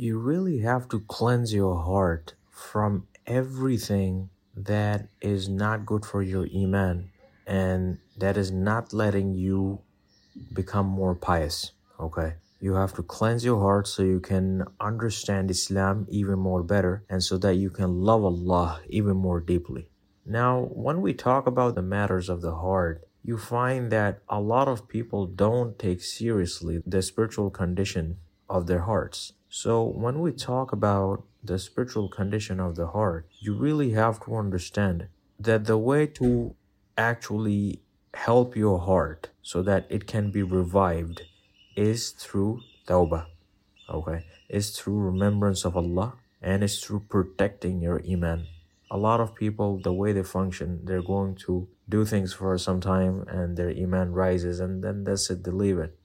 you really have to cleanse your heart from everything that is not good for your iman and that is not letting you become more pious. Okay. You have to cleanse your heart so you can understand Islam even more better and so that you can love Allah even more deeply. Now, when we talk about the matters of the heart, you find that a lot of people don't take seriously the spiritual condition of their hearts. So, when we talk about the spiritual condition of the heart, you really have to understand that the way to actually help your heart so that it can be revived is through tawbah. Okay, is through remembrance of Allah and it's through protecting your iman. A lot of people, the way they function, they're going to do things for some time and their iman rises and then that's it, they leave it.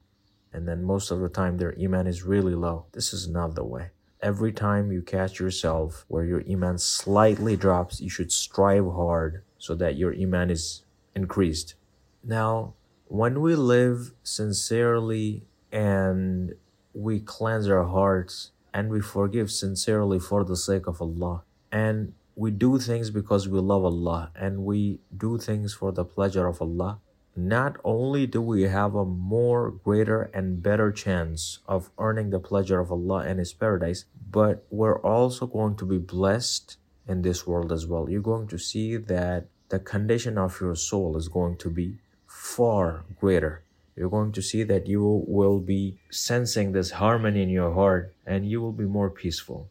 And then most of the time their iman is really low. This is not the way. Every time you catch yourself where your iman slightly drops, you should strive hard so that your iman is increased. Now, when we live sincerely and we cleanse our hearts and we forgive sincerely for the sake of Allah and we do things because we love Allah and we do things for the pleasure of Allah, not only do we have a more greater and better chance of earning the pleasure of Allah and His paradise, but we're also going to be blessed in this world as well. You're going to see that the condition of your soul is going to be far greater. You're going to see that you will be sensing this harmony in your heart and you will be more peaceful.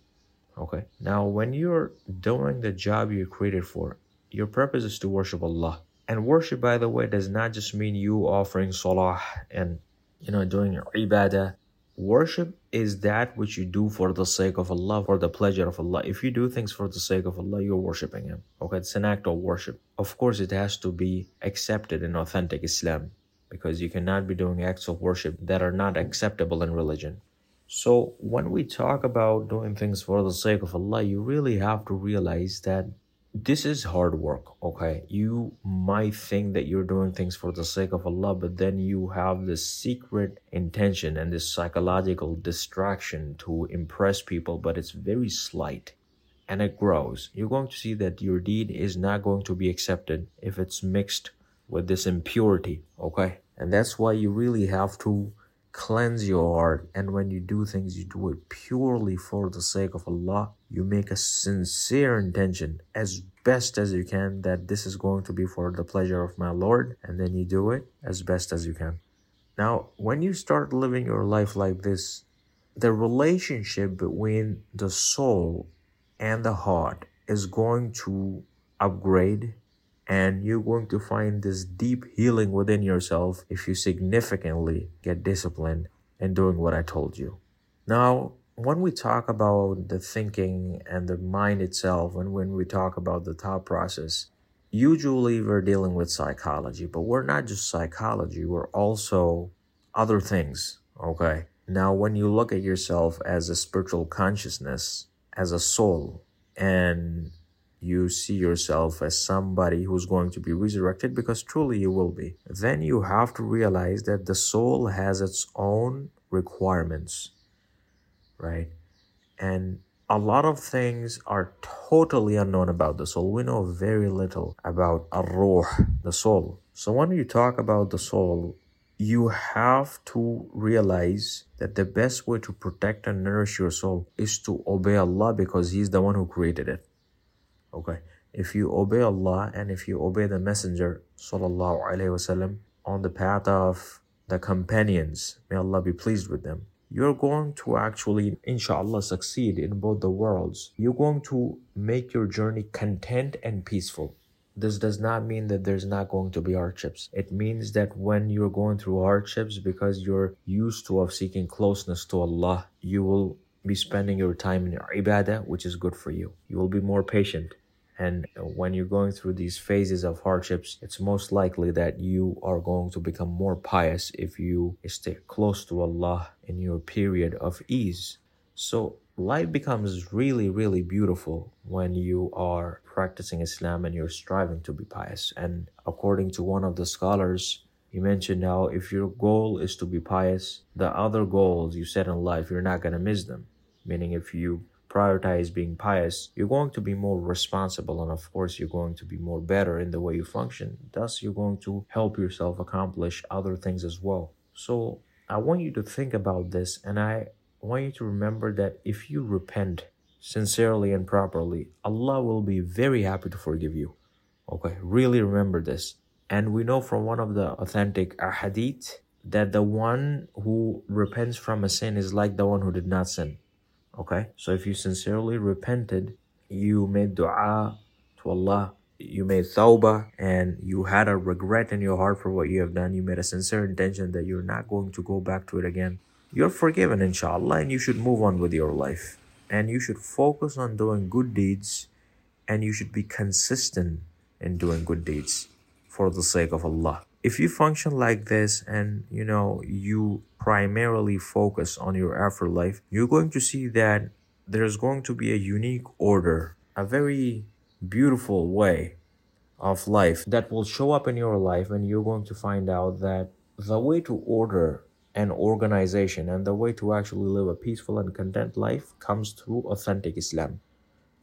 Okay. Now, when you're doing the job you're created for, your purpose is to worship Allah. And worship, by the way, does not just mean you offering salah and, you know, doing your ibadah. Worship is that which you do for the sake of Allah, for the pleasure of Allah. If you do things for the sake of Allah, you're worshiping Him. Okay, it's an act of worship. Of course, it has to be accepted in authentic Islam because you cannot be doing acts of worship that are not acceptable in religion. So, when we talk about doing things for the sake of Allah, you really have to realize that this is hard work, okay? You might think that you're doing things for the sake of Allah, but then you have this secret intention and this psychological distraction to impress people, but it's very slight and it grows. You're going to see that your deed is not going to be accepted if it's mixed with this impurity, okay? And that's why you really have to cleanse your heart and when you do things you do it purely for the sake of Allah you make a sincere intention as best as you can that this is going to be for the pleasure of my Lord and then you do it as best as you can. Now when you start living your life like this the relationship between the soul and the heart is going to upgrade and you're going to find this deep healing within yourself if you significantly get disciplined in doing what I told you. Now, when we talk about the thinking and the mind itself, and when we talk about the thought process, usually we're dealing with psychology, but we're not just psychology, we're also other things, okay? Now, when you look at yourself as a spiritual consciousness, as a soul, and you see yourself as somebody who's going to be resurrected because truly you will be, then you have to realize that the soul has its own requirements, right? And a lot of things are totally unknown about the soul. We know very little about ar-ruh, the soul. So when you talk about the soul, you have to realize that the best way to protect and nourish your soul is to obey Allah because He's the one who created it. Okay. If you obey Allah and if you obey the Messenger sallallahu alaihi wasallam on the path of the companions, may Allah be pleased with them, you're going to actually, inshallah, succeed in both the worlds. You're going to make your journey content and peaceful. This does not mean that there's not going to be hardships. It means that when you're going through hardships because you're used to of seeking closeness to Allah, you will be spending your time in ibadah, which is good for you. You will be more patient. And when you're going through these phases of hardships, it's most likely that you are going to become more pious if you stay close to Allah in your period of ease. So life becomes really, really beautiful when you are practicing Islam and you're striving to be pious. And according to one of the scholars, he mentioned how if your goal is to be pious, the other goals you set in life, you're not going to miss them. meaning if you prioritize being pious, you're going to be more responsible and of course you're going to be more better in the way you function. Thus you're going to help yourself accomplish other things as well. So I want you to think about this and I want you to remember that if you repent sincerely and properly, Allah will be very happy to forgive you. Okay, really remember this. And we know from one of the authentic ahadith that the one who repents from a sin is like the one who did not sin. Okay, so if you sincerely repented, you made dua to Allah, you made tawbah, and you had a regret in your heart for what you have done, you made a sincere intention that you're not going to go back to it again, you're forgiven, inshallah, and you should move on with your life. And you should focus on doing good deeds, and you should be consistent in doing good deeds for the sake of Allah. If you function like this and you know you primarily focus on your afterlife, you're going to see that there's going to be a unique order, a very beautiful way of life that will show up in your life and you're going to find out that the way to order an organization and the way to actually live a peaceful and content life comes through authentic Islam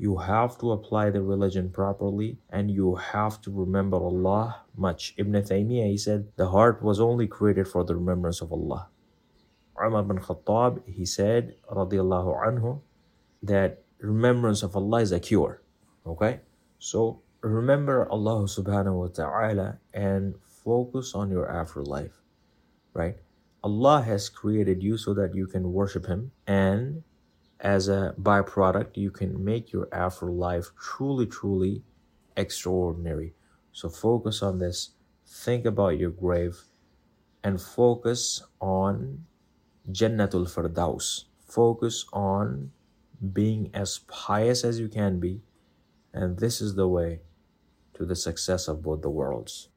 you have to apply the religion properly and you have to remember Allah much. Ibn Taymiyyah he said the heart was only created for the remembrance of Allah. Umar bin Khattab he said radiallahu anhu that remembrance of Allah is a cure. Okay? So remember Allah subhanahu wa ta'ala and focus on your afterlife. Right? Allah has created you so that you can worship Him and as a byproduct, you can make your afterlife truly, truly extraordinary. So focus on this, think about your grave, and focus on Jannatul Firdaus. Focus on being as pious as you can be, and this is the way to the success of both the worlds.